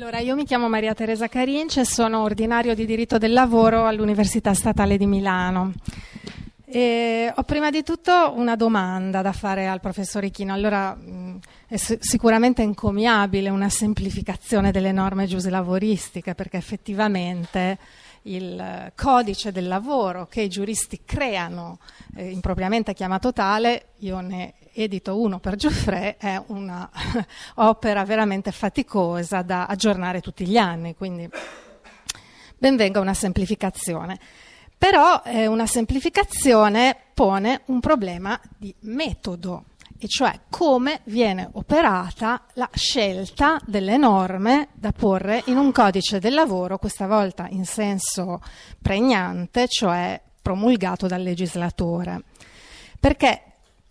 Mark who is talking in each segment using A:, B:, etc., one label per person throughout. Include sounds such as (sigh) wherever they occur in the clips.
A: Allora, io mi chiamo Maria Teresa Carince, sono ordinario di diritto del lavoro all'Università Statale di Milano. E ho prima di tutto una domanda da fare al professor Ichino. Allora, mh, è sicuramente encomiabile una semplificazione delle norme giuslavoristiche, perché effettivamente il codice del lavoro che i giuristi creano, eh, impropriamente chiamato tale, io ne edito uno per Giuffre, è un'opera (laughs) veramente faticosa da aggiornare tutti gli anni, quindi benvenga una semplificazione. Però eh, una semplificazione pone un problema di metodo, e cioè come viene operata la scelta delle norme da porre in un codice del lavoro, questa volta in senso pregnante, cioè promulgato dal legislatore. Perché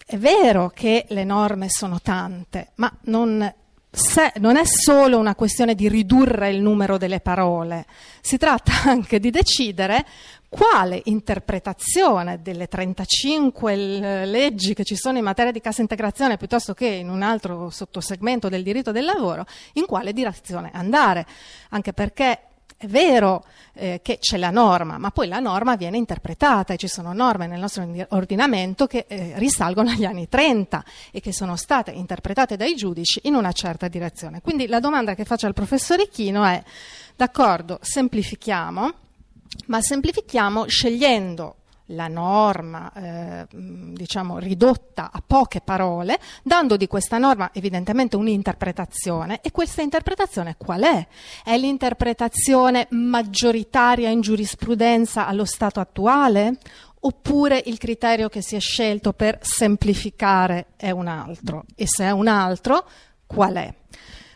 A: è vero che le norme sono tante, ma non, se, non, è solo una questione di ridurre il numero delle parole, si tratta (laughs) anche di decidere quale interpretazione delle 35 leggi che ci sono in materia di cassa integrazione piuttosto che in un altro sottosegmento del diritto del lavoro, in quale direzione andare, anche perché è vero eh, che c'è la norma, ma poi la norma viene interpretata e ci sono norme nel nostro ordinamento che eh, risalgono agli anni 30 e che sono state interpretate dai giudici in una certa direzione. Quindi la domanda che faccio al professor Ichino è, d'accordo, semplifichiamo, ma semplifichiamo scegliendo la norma eh, diciamo ridotta a poche parole, dando di questa norma evidentemente un'interpretazione e questa interpretazione qual è? È l'interpretazione maggioritaria in giurisprudenza allo stato attuale? Oppure il criterio che si è scelto per semplificare è un altro? E se è un altro, qual è?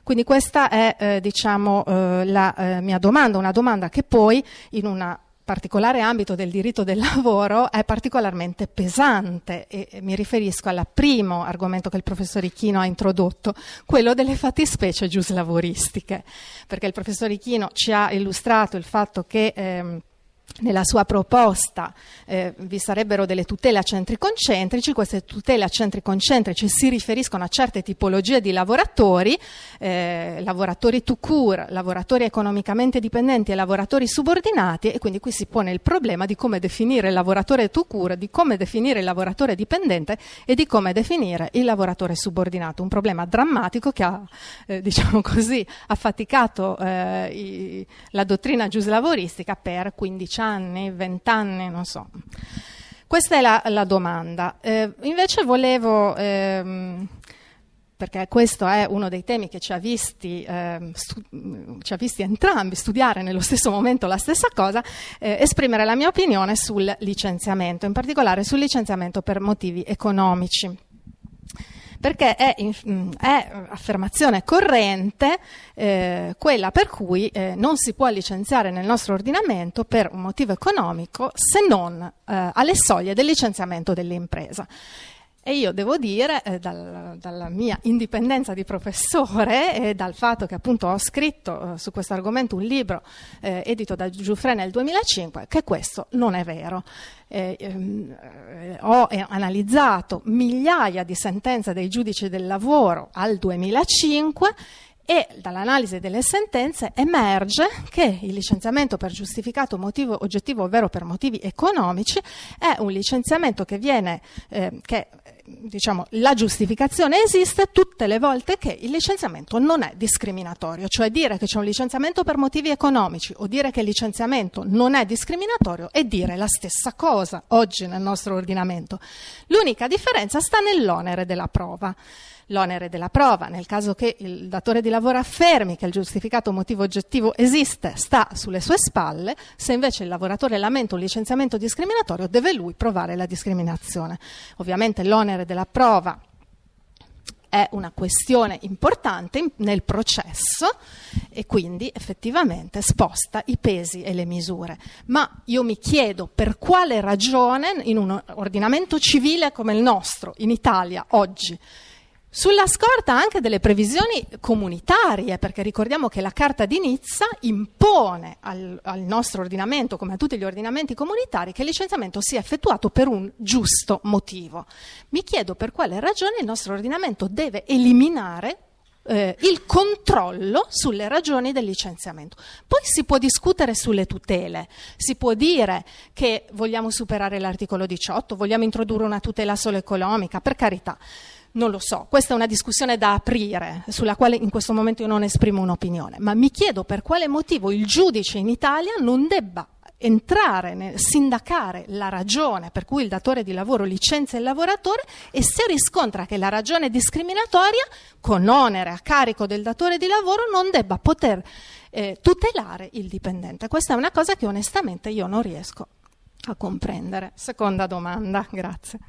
A: Quindi questa è eh, diciamo, eh, la eh, mia domanda, una domanda che poi in una particolare ambito del diritto del lavoro è particolarmente pesante e mi riferisco al primo argomento che il professor Ichino ha introdotto, quello delle fattispecie giuslavoristiche, perché il professor Ichino ci ha illustrato il fatto che ehm, nella sua proposta eh, vi sarebbero delle tutele a centri concentrici, queste tutele a centri concentrici si riferiscono a certe tipologie di lavoratori, eh, lavoratori to cure, lavoratori economicamente dipendenti e lavoratori subordinati e quindi qui si pone il problema di come definire il lavoratore to cure, di come definire il lavoratore dipendente e di come definire il lavoratore subordinato, un problema drammatico che ha eh, diciamo così, affaticato eh, i, la dottrina giuslavoristica per 15 anni, 20 anni, non so. Questa è la, la domanda. Eh, invece volevo, ehm, perché questo è uno dei temi che ci ha, visti, eh, stu- ci ha visti entrambi studiare nello stesso momento la stessa cosa, eh, esprimere la mia opinione sul licenziamento, in particolare sul licenziamento per motivi economici perché è, mm, è affermazione corrente eh, quella per cui eh, non si può licenziare nel nostro ordinamento per un motivo economico se non eh, alle soglie del licenziamento dell'impresa. E io devo dire, eh, dal, dalla mia indipendenza di professore e dal fatto che appunto ho scritto eh, su questo argomento un libro eh, edito da Giuffre nel 2005, che questo non è vero. Eh, ehm, ho analizzato migliaia di sentenze dei giudici del lavoro al 2005 e dall'analisi delle sentenze emerge che il licenziamento per giustificato motivo oggettivo, ovvero per motivi economici, è un licenziamento che viene, eh, che diciamo, la giustificazione esiste tutte le volte che il licenziamento non è discriminatorio, cioè dire che c'è un licenziamento per motivi economici o dire che il licenziamento non è discriminatorio è dire la stessa cosa oggi nel nostro ordinamento. L'unica differenza sta nell'onere della prova l'onere della prova. Nel caso che il datore di lavoro affermi che il giustificato motivo oggettivo esiste, sta sulle sue spalle, se invece il lavoratore lamenta un licenziamento discriminatorio, deve lui provare la discriminazione. Ovviamente l'onere della prova è una questione importante nel processo e quindi effettivamente sposta i pesi e le misure. Ma io mi chiedo per quale ragione in un ordinamento civile come il nostro, in Italia, oggi, sulla scorta anche delle previsioni comunitarie, perché ricordiamo che la Carta di Nizza impone al, al, nostro ordinamento, come a tutti gli ordinamenti comunitari, che il licenziamento sia effettuato per un giusto motivo. Mi chiedo per quale ragione il nostro ordinamento deve eliminare eh, il controllo sulle ragioni del licenziamento. Poi si può discutere sulle tutele, si può dire che vogliamo superare l'articolo 18, vogliamo introdurre una tutela solo economica, per carità. Non lo so, questa è una discussione da aprire, sulla quale in questo momento io non esprimo un'opinione, ma mi chiedo per quale motivo il giudice in Italia non debba entrare, nel, sindacare la ragione per cui il datore di lavoro licenzia il lavoratore e se riscontra che la ragione è discriminatoria, con onere a carico del datore di lavoro, non debba poter eh, tutelare il dipendente. Questa è una cosa che onestamente io non riesco a comprendere. Seconda domanda, grazie.